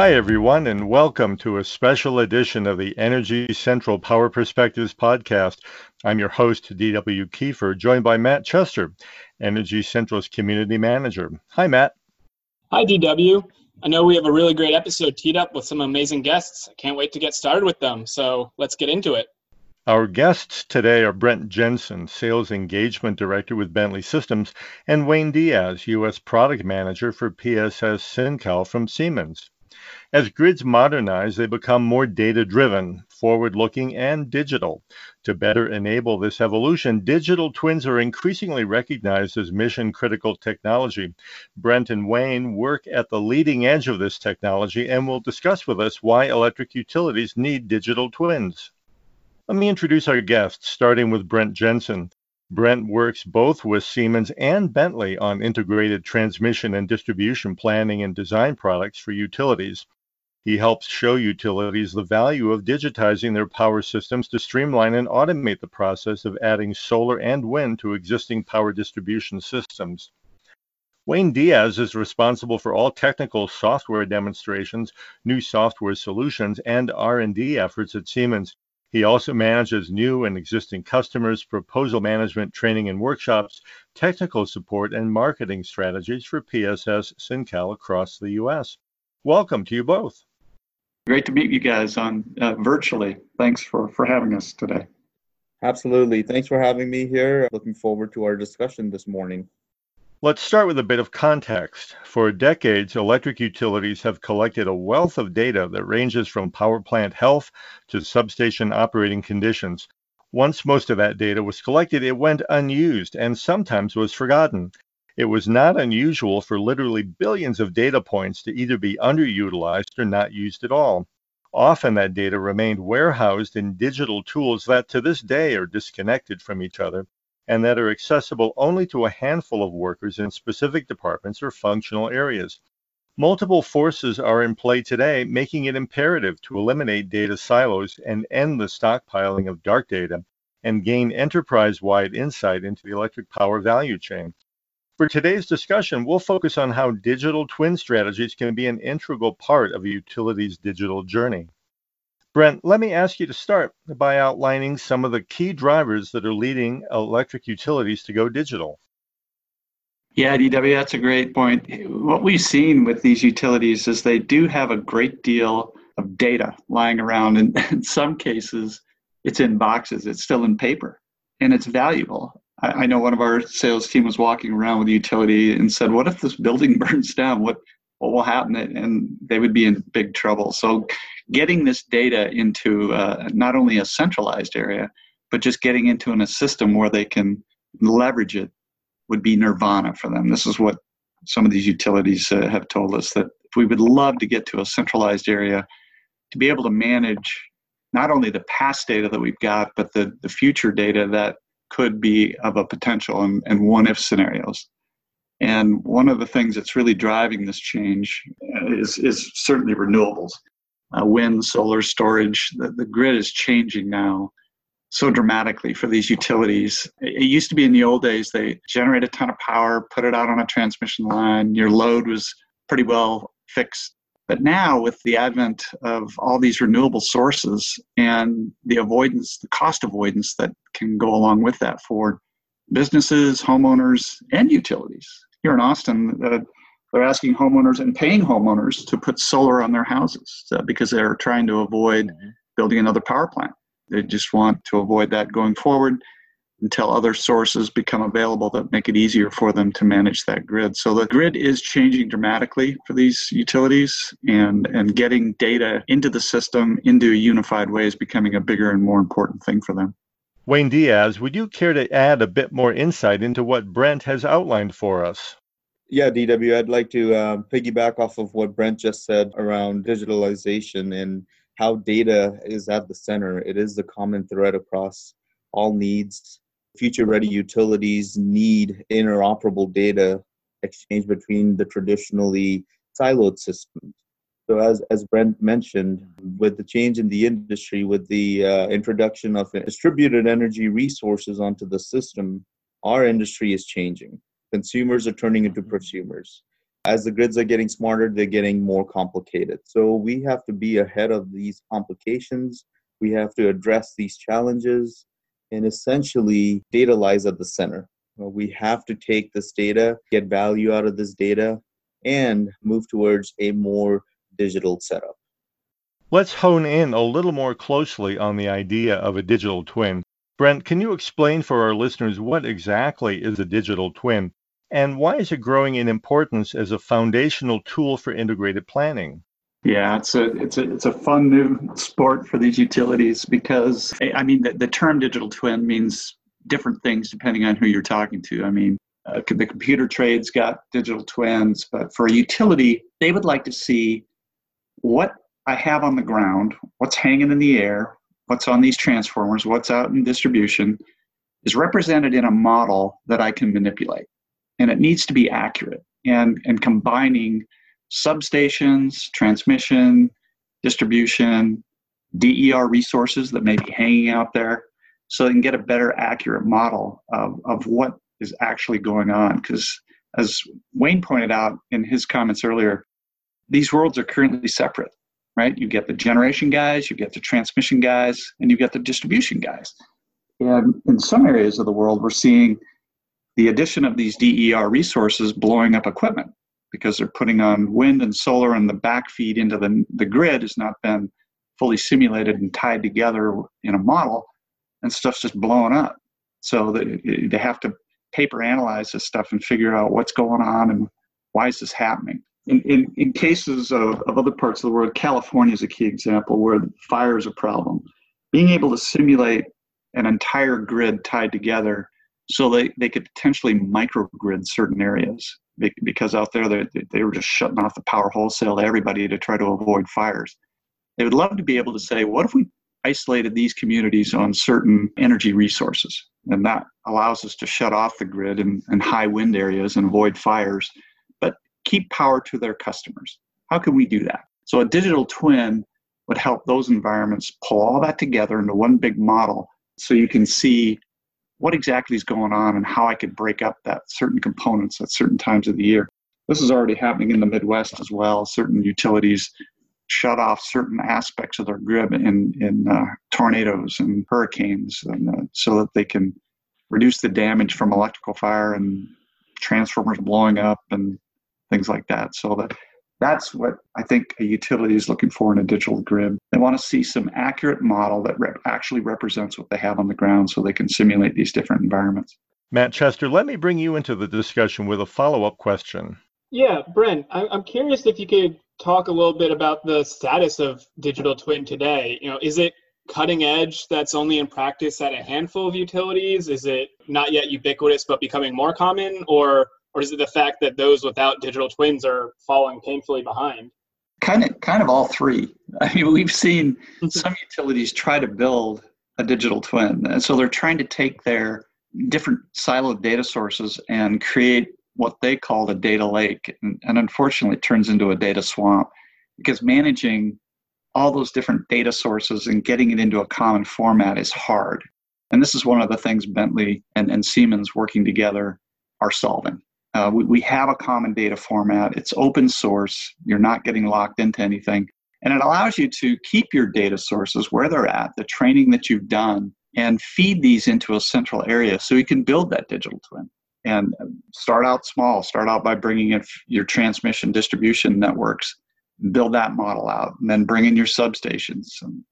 Hi, everyone, and welcome to a special edition of the Energy Central Power Perspectives podcast. I'm your host, D.W. Kiefer, joined by Matt Chester, Energy Central's community manager. Hi, Matt. Hi, DW. I know we have a really great episode teed up with some amazing guests. I can't wait to get started with them. So let's get into it. Our guests today are Brent Jensen, Sales Engagement Director with Bentley Systems, and Wayne Diaz, U.S. Product Manager for PSS SINCAL from Siemens. As grids modernize, they become more data driven, forward looking, and digital. To better enable this evolution, digital twins are increasingly recognized as mission critical technology. Brent and Wayne work at the leading edge of this technology and will discuss with us why electric utilities need digital twins. Let me introduce our guests, starting with Brent Jensen. Brent works both with Siemens and Bentley on integrated transmission and distribution planning and design products for utilities. He helps show utilities the value of digitizing their power systems to streamline and automate the process of adding solar and wind to existing power distribution systems. Wayne Diaz is responsible for all technical software demonstrations, new software solutions, and R&D efforts at Siemens. He also manages new and existing customers, proposal management, training and workshops, technical support, and marketing strategies for PSS SINCAL across the U.S. Welcome to you both. Great to meet you guys on uh, virtually. Thanks for, for having us today. Absolutely. Thanks for having me here. Looking forward to our discussion this morning. Let's start with a bit of context. For decades, electric utilities have collected a wealth of data that ranges from power plant health to substation operating conditions. Once most of that data was collected, it went unused and sometimes was forgotten. It was not unusual for literally billions of data points to either be underutilized or not used at all. Often that data remained warehoused in digital tools that to this day are disconnected from each other and that are accessible only to a handful of workers in specific departments or functional areas. Multiple forces are in play today, making it imperative to eliminate data silos and end the stockpiling of dark data and gain enterprise wide insight into the electric power value chain. For today's discussion, we'll focus on how digital twin strategies can be an integral part of a utility's digital journey. Brent, let me ask you to start by outlining some of the key drivers that are leading electric utilities to go digital. Yeah, DW, that's a great point. What we've seen with these utilities is they do have a great deal of data lying around. And in some cases, it's in boxes, it's still in paper, and it's valuable. I, I know one of our sales team was walking around with utility and said, "What if this building burns down? What what will happen?" And they would be in big trouble. So, getting this data into uh, not only a centralized area, but just getting into in a system where they can leverage it would be nirvana for them. This is what some of these utilities uh, have told us that we would love to get to a centralized area to be able to manage not only the past data that we've got, but the, the future data that could be of a potential and, and one if scenarios. And one of the things that's really driving this change is, is certainly renewables. Uh, wind, solar storage, the, the grid is changing now so dramatically for these utilities. It used to be in the old days, they generate a ton of power, put it out on a transmission line, your load was pretty well fixed but now, with the advent of all these renewable sources and the avoidance, the cost avoidance that can go along with that for businesses, homeowners, and utilities. Here in Austin, uh, they're asking homeowners and paying homeowners to put solar on their houses uh, because they're trying to avoid mm-hmm. building another power plant. They just want to avoid that going forward until other sources become available that make it easier for them to manage that grid. So the grid is changing dramatically for these utilities and, and getting data into the system into a unified way is becoming a bigger and more important thing for them. Wayne Diaz, would you care to add a bit more insight into what Brent has outlined for us? Yeah, DW, I'd like to uh, piggyback off of what Brent just said around digitalization and how data is at the center. It is the common thread across all needs future ready utilities need interoperable data exchange between the traditionally siloed systems. So, as, as Brent mentioned, with the change in the industry, with the uh, introduction of distributed energy resources onto the system, our industry is changing. Consumers are turning into prosumers. As the grids are getting smarter, they're getting more complicated. So we have to be ahead of these complications. We have to address these challenges. And essentially, data lies at the center. We have to take this data, get value out of this data, and move towards a more digital setup. Let's hone in a little more closely on the idea of a digital twin. Brent, can you explain for our listeners what exactly is a digital twin and why is it growing in importance as a foundational tool for integrated planning? Yeah, it's a it's a it's a fun new sport for these utilities because I mean the, the term digital twin means different things depending on who you're talking to. I mean, uh, the computer trades got digital twins, but for a utility, they would like to see what I have on the ground, what's hanging in the air, what's on these transformers, what's out in distribution, is represented in a model that I can manipulate. And it needs to be accurate. And, and combining substations, transmission, distribution, DER resources that may be hanging out there so they can get a better accurate model of, of what is actually going on. Because as Wayne pointed out in his comments earlier, these worlds are currently separate, right? You get the generation guys, you get the transmission guys, and you get the distribution guys. And in some areas of the world, we're seeing the addition of these DER resources blowing up equipment because they're putting on wind and solar and the backfeed into the, the grid has not been fully simulated and tied together in a model and stuff's just blowing up. So they, they have to paper analyze this stuff and figure out what's going on and why is this happening. In, in, in cases of, of other parts of the world, California is a key example where fire is a problem. Being able to simulate an entire grid tied together so they, they could potentially microgrid certain areas because out there they, they were just shutting off the power wholesale to everybody to try to avoid fires. They would love to be able to say, what if we isolated these communities on certain energy resources. And that allows us to shut off the grid in, in high wind areas and avoid fires, but keep power to their customers. How can we do that? So a digital twin would help those environments pull all that together into one big model so you can see what exactly is going on and how I could break up that certain components at certain times of the year. This is already happening in the Midwest as well. Certain utilities shut off certain aspects of their grid in in uh, tornadoes and hurricanes, and, uh, so that they can reduce the damage from electrical fire and transformers blowing up and things like that. So that that's what I think a utility is looking for in a digital grid. They want to see some accurate model that rep- actually represents what they have on the ground, so they can simulate these different environments. Matt Chester, let me bring you into the discussion with a follow up question. Yeah, Brent, I'm curious if you could talk a little bit about the status of digital twin today. You know, is it cutting edge that's only in practice at a handful of utilities? Is it not yet ubiquitous but becoming more common, or or is it the fact that those without digital twins are falling painfully behind? Kind of, kind of all three. I mean, we've seen some utilities try to build a digital twin, and so they're trying to take their different siloed data sources and create what they call a data lake, and, and unfortunately, it turns into a data swamp because managing all those different data sources and getting it into a common format is hard. And this is one of the things Bentley and, and Siemens working together are solving. Uh, we, we have a common data format, it's open source, you're not getting locked into anything. And it allows you to keep your data sources where they're at, the training that you've done, and feed these into a central area so you can build that digital twin. And start out small. Start out by bringing in your transmission distribution networks. Build that model out. And then bring in your substations and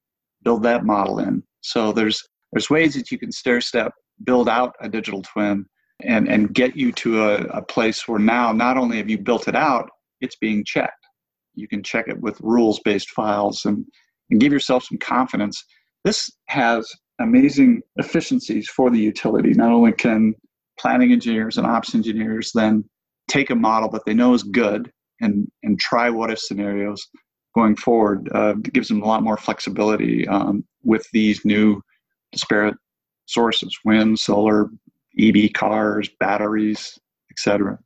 build that model in. So there's there's ways that you can stair step build out a digital twin and and get you to a, a place where now not only have you built it out it's being checked you can check it with rules based files and and give yourself some confidence this has amazing efficiencies for the utility not only can planning engineers and ops engineers then take a model that they know is good and and try what if scenarios going forward. Uh, it gives them a lot more flexibility um, with these new disparate sources: wind, solar, EV cars, batteries, etc.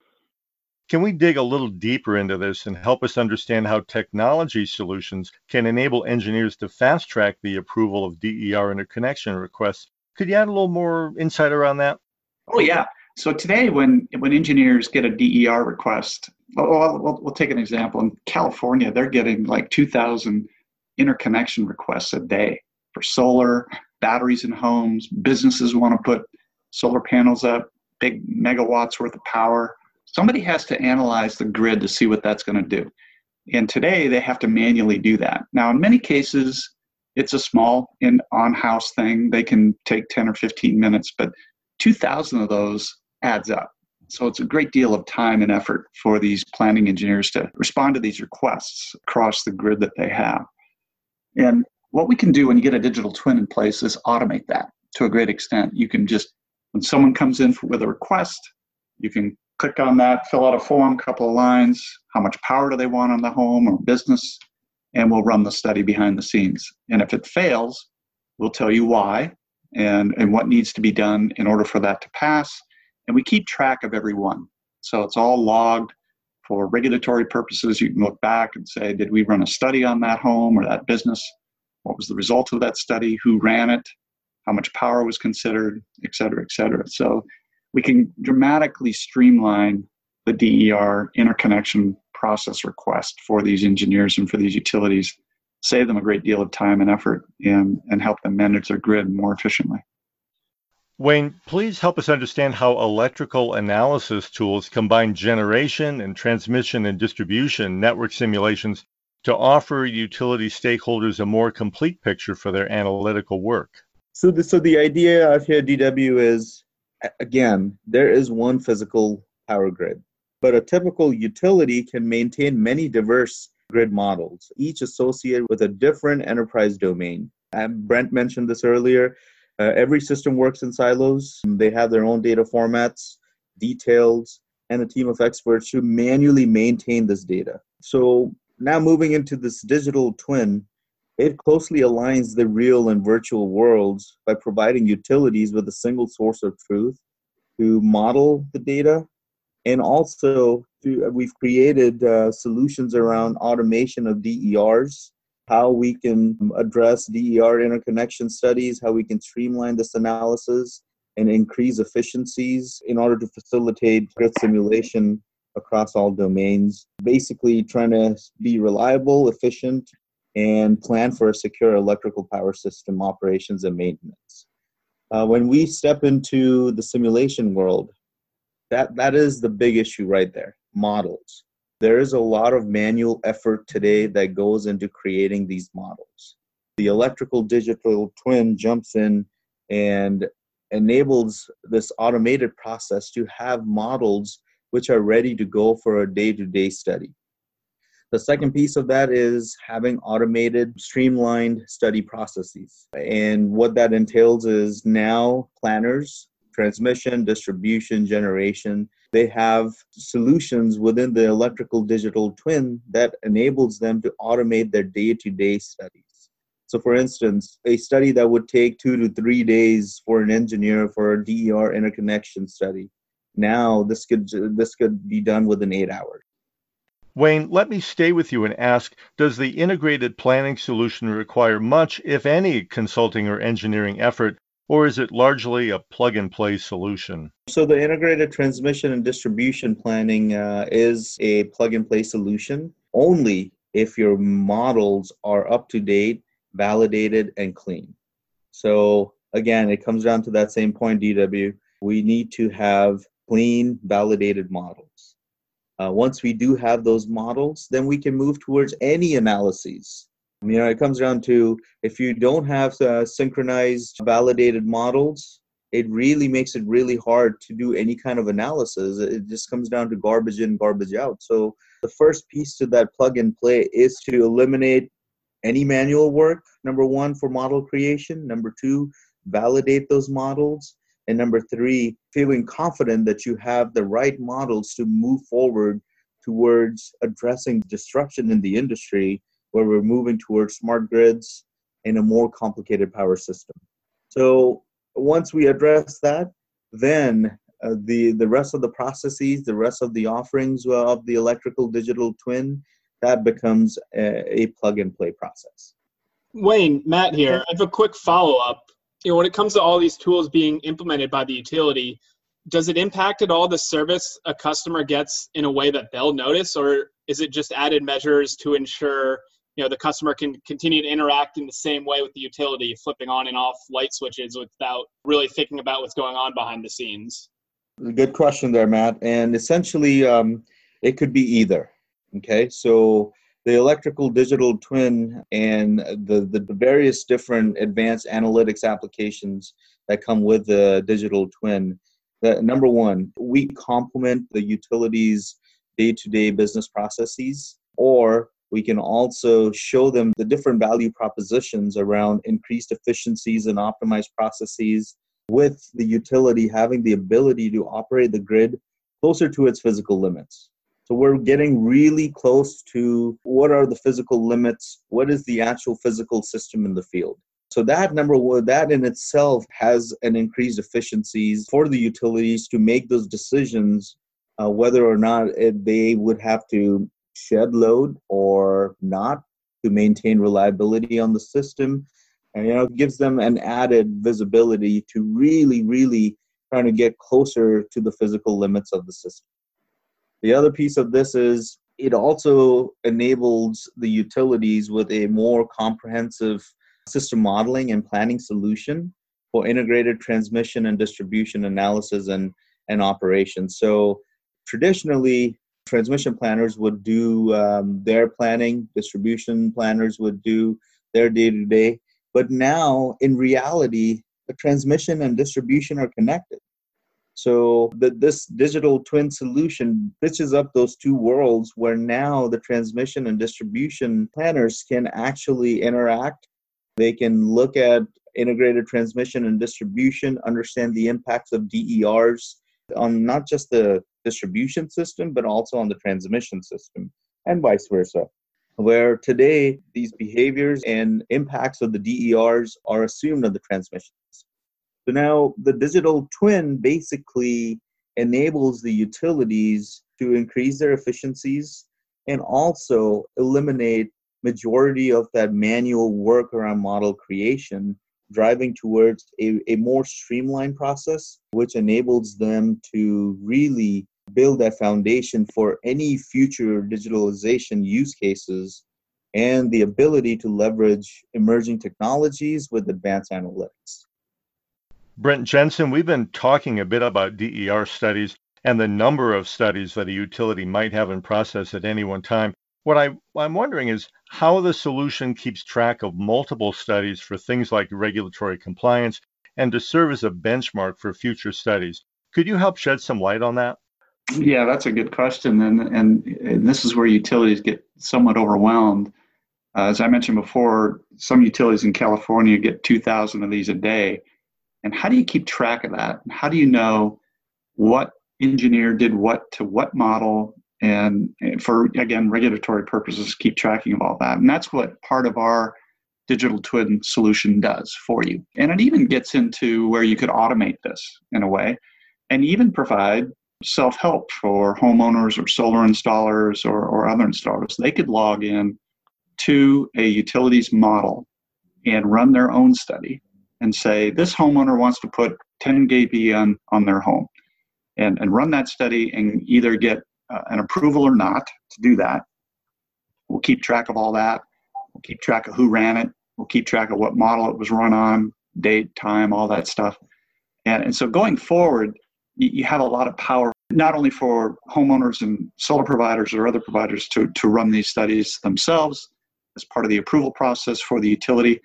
Can we dig a little deeper into this and help us understand how technology solutions can enable engineers to fast track the approval of DER interconnection requests? Could you add a little more insight around that? Oh yeah. So today, when when engineers get a DER request well, we'll, we'll take an example. In California, they're getting like 2,000 interconnection requests a day for solar, batteries in homes. Businesses want to put solar panels up, big megawatts worth of power. Somebody has to analyze the grid to see what that's going to do. And today they have to manually do that. Now, in many cases, it's a small in on-house thing. They can take 10 or 15 minutes, but 2,000 of those adds up. So it's a great deal of time and effort for these planning engineers to respond to these requests across the grid that they have. And what we can do when you get a digital twin in place is automate that to a great extent. You can just, when someone comes in for, with a request, you can click on that, fill out a form, couple of lines, how much power do they want on the home or business, and we'll run the study behind the scenes. And if it fails, we'll tell you why and, and what needs to be done in order for that to pass. And we keep track of every one. So it's all logged for regulatory purposes. You can look back and say, did we run a study on that home or that business? What was the result of that study? Who ran it? How much power was considered, et cetera, et cetera. So we can dramatically streamline the DER interconnection process request for these engineers and for these utilities, save them a great deal of time and effort, and, and help them manage their grid more efficiently. Wayne, please help us understand how electrical analysis tools combine generation and transmission and distribution network simulations to offer utility stakeholders a more complete picture for their analytical work. So the, so the idea out here, DW, is again, there is one physical power grid. But a typical utility can maintain many diverse grid models, each associated with a different enterprise domain. And Brent mentioned this earlier. Uh, every system works in silos. They have their own data formats, details, and a team of experts who manually maintain this data. So now moving into this digital twin, it closely aligns the real and virtual worlds by providing utilities with a single source of truth to model the data and also through, uh, we've created uh, solutions around automation of DERs, how we can address DER interconnection studies, how we can streamline this analysis and increase efficiencies in order to facilitate grid simulation across all domains. Basically, trying to be reliable, efficient, and plan for a secure electrical power system operations and maintenance. Uh, when we step into the simulation world, that that is the big issue right there models. There is a lot of manual effort today that goes into creating these models. The electrical digital twin jumps in and enables this automated process to have models which are ready to go for a day-to-day study the second piece of that is having automated, streamlined study processes. And what that entails is now planners transmission, distribution, generation. They have solutions within the electrical digital twin that enables them to automate their day to day studies. So, for instance, a study that would take two to three days for an engineer for a DER interconnection study, now this could this could be done within eight hours. Wayne, let me stay with you and ask Does the integrated planning solution require much, if any, consulting or engineering effort or is it largely a plug and play solution? So, the integrated transmission and distribution planning uh, is a plug and play solution only if your models are up to date, validated, and clean. So, again, it comes down to that same point, DW. We need to have clean, validated models. Uh, once we do have those models, then we can move towards any analyses you know, it comes down to if you don't have uh, synchronized, validated models, it really makes it really hard to do any kind of analysis. It just comes down to garbage in, garbage out. So the first piece to that plug and play is to eliminate any manual work, number one, for model creation. Number two, validate those models. And number three, feeling confident that you have the right models to move forward towards addressing disruption in the industry where we're moving towards smart grids and a more complicated power system. So once we address that, then uh, the the rest of the processes, the rest of the offerings of the electrical digital twin, that becomes a, a plug and play process. Wayne, Matt here. I have a quick follow up. You know, when it comes to all these tools being implemented by the utility, does it impact at all the service a customer gets in a way that they'll notice, or is it just added measures to ensure you know the customer can continue to interact in the same way with the utility, flipping on and off light switches without really thinking about what's going on behind the scenes? Good question there, Matt. And essentially, um, it could be either. Okay, so the electrical digital twin and the, the various different advanced analytics applications that come with the digital twin. Number one, we complement the utilities day to day business processes, or we can also show them the different value propositions around increased efficiencies and optimized processes with the utility having the ability to operate the grid closer to its physical limits. So we're getting really close to what are the physical limits, what is the actual physical system in the field. So that number one, that in itself has an increased efficiencies for the utilities to make those decisions uh, whether or not it, they would have to shed load or not to maintain reliability on the system and you know it gives them an added visibility to really really trying to get closer to the physical limits of the system the other piece of this is it also enables the utilities with a more comprehensive system modeling and planning solution for integrated transmission and distribution analysis and, and operations. So traditionally, transmission planners would do um, their planning, distribution planners would do their day to day. But now, in reality, the transmission and distribution are connected. So the, this digital twin solution stitches up those two worlds where now the transmission and distribution planners can actually interact. They can look at integrated transmission and distribution, understand the impacts of DERs on not just the distribution system, but also on the transmission system, and vice versa. Where today these behaviors and impacts of the DERs are assumed on the transmission so now the digital twin basically enables the utilities to increase their efficiencies and also eliminate majority of that manual work around model creation driving towards a, a more streamlined process which enables them to really build that foundation for any future digitalization use cases and the ability to leverage emerging technologies with advanced analytics Brent Jensen, we've been talking a bit about DER studies and the number of studies that a utility might have in process at any one time. What I, am wondering is how the solution keeps track of multiple studies for things like regulatory compliance and to serve as a benchmark for future studies. Could you help shed some light on that? Yeah, that's a good question. And, and, and this is where utilities get somewhat overwhelmed. Uh, as I mentioned before, some utilities in California get 2,000 of these a day. And how do you keep track of that? How do you know what engineer did what to what model? And for, again, regulatory purposes, keep tracking of all that. And that's what part of our digital twin solution does for you. And it even gets into where you could automate this in a way and even provide self help for homeowners or solar installers or, or other installers. They could log in to a utilities model and run their own study and say this homeowner wants to put 10 kV on, on their home and, and run that study and either get uh, an approval or not to do that. We'll keep track of all that. We'll keep track of who ran it. We'll keep track of what model it was run on, date, time, all that stuff. And, and so going forward, you, you have a lot of power, not only for homeowners and solar providers or other providers to, to run these studies themselves as part of the approval process for the utility,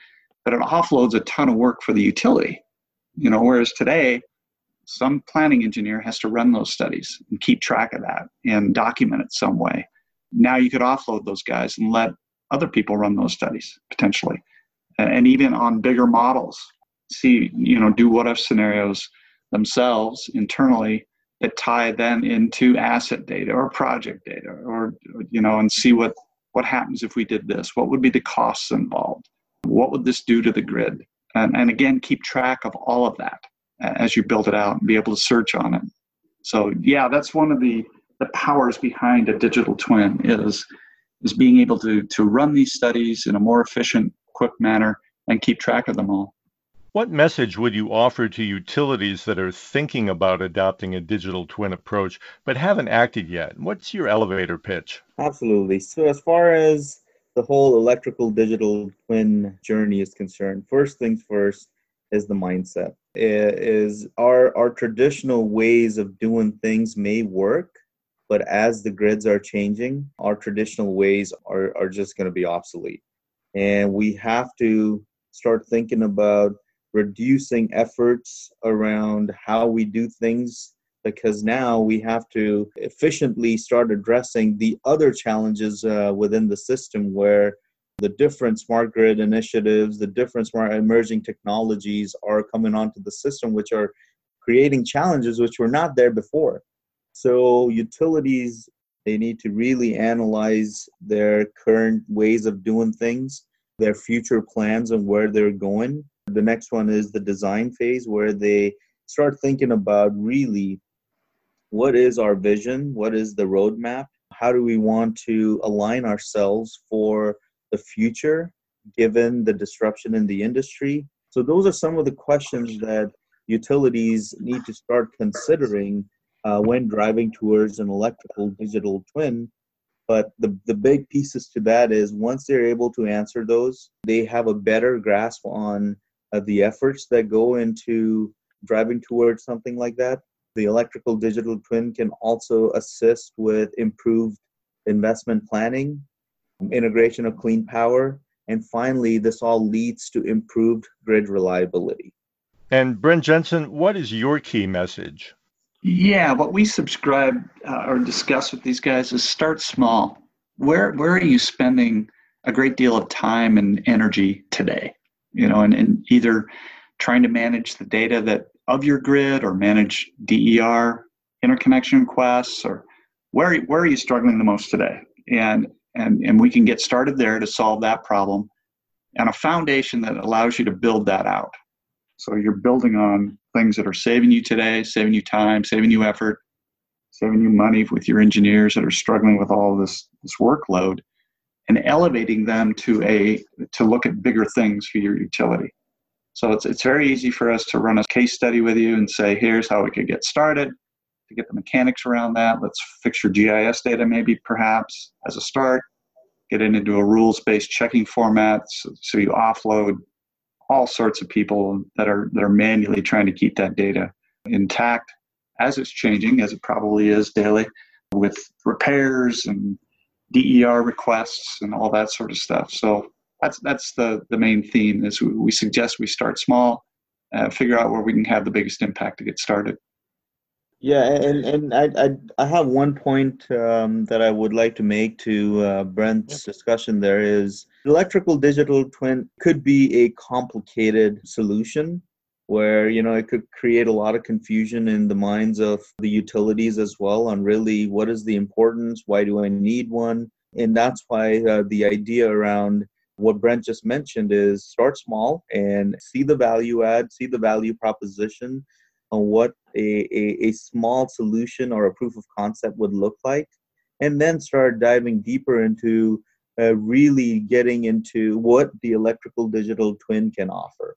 but it offloads a ton of work for the utility. You know, whereas today, some planning engineer has to run those studies and keep track of that and document it some way. Now you could offload those guys and let other people run those studies potentially. And even on bigger models, see, you know, do what if scenarios themselves internally that tie then into asset data or project data or, you know, and see what, what happens if we did this? What would be the costs involved? What would this do to the grid? And, and again, keep track of all of that as you build it out and be able to search on it. So yeah, that's one of the, the powers behind a digital twin is, is being able to, to run these studies in a more efficient, quick manner and keep track of them all. What message would you offer to utilities that are thinking about adopting a digital twin approach but haven't acted yet? What's your elevator pitch? Absolutely. So, as far as the whole electrical digital twin journey is concerned, first things first is the mindset. Is our our traditional ways of doing things may work, but as the grids are changing, our traditional ways are, are just going to be obsolete. And we have to start thinking about reducing efforts around how we do things because now we have to efficiently start addressing the other challenges uh, within the system where the different smart grid initiatives, the different smart emerging technologies are coming onto the system, which are creating challenges which were not there before. So utilities they need to really analyze their current ways of doing things, their future plans and where they're going. The next one is the design phase where they start thinking about really what is our vision, what is the roadmap, how do we want to align ourselves for the future given the disruption in the industry. So those are some of the questions that utilities need to start considering uh, when driving towards an electrical digital twin. But the, the big pieces to that is once they're able to answer those, they have a better grasp on uh, the efforts that go into driving towards something like that. The electrical digital twin can also assist with improved investment planning, integration of clean power, and finally, this all leads to improved grid reliability. And Brent Jensen, what is your key message? Yeah, what we subscribe uh, or discuss with these guys is start small. Where where are you spending a great deal of time and energy today? You know, and, and either trying to manage the data that of your grid or manage DER interconnection requests or where where are you struggling the most today? And and and we can get started there to solve that problem and a foundation that allows you to build that out. So you're building on things that are saving you today, saving you time, saving you effort, saving you money with your engineers that are struggling with all this this workload, and elevating them to a to look at bigger things for your utility. So it's it's very easy for us to run a case study with you and say, here's how we could get started to get the mechanics around that. Let's fix your GIS data maybe perhaps as a start. Get it into a rules-based checking format so, so you offload all sorts of people that are that are manually trying to keep that data intact as it's changing, as it probably is daily, with repairs and DER requests and all that sort of stuff. So that's that's the the main theme. Is we suggest we start small, uh, figure out where we can have the biggest impact to get started. Yeah, and and I I, I have one point um, that I would like to make to uh, Brent's discussion. There is electrical digital twin could be a complicated solution where you know it could create a lot of confusion in the minds of the utilities as well on really what is the importance, why do I need one, and that's why uh, the idea around what Brent just mentioned is start small and see the value add, see the value proposition on what a, a, a small solution or a proof of concept would look like, and then start diving deeper into uh, really getting into what the electrical digital twin can offer.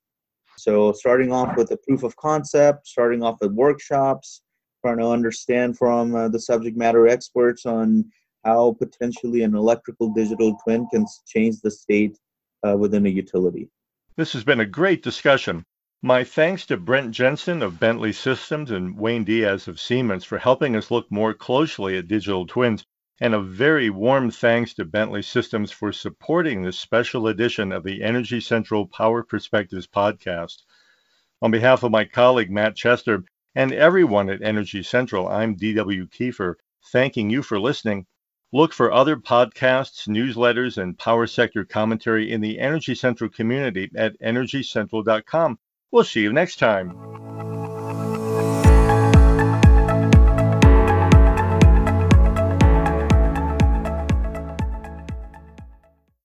So, starting off with a proof of concept, starting off with workshops, trying to understand from uh, the subject matter experts on how potentially an electrical digital twin can change the state uh, within a utility. This has been a great discussion. My thanks to Brent Jensen of Bentley Systems and Wayne Diaz of Siemens for helping us look more closely at digital twins, and a very warm thanks to Bentley Systems for supporting this special edition of the Energy Central Power Perspectives podcast. On behalf of my colleague Matt Chester and everyone at Energy Central, I'm D.W. Kiefer, thanking you for listening. Look for other podcasts, newsletters, and power sector commentary in the Energy Central community at energycentral.com We'll see you next time.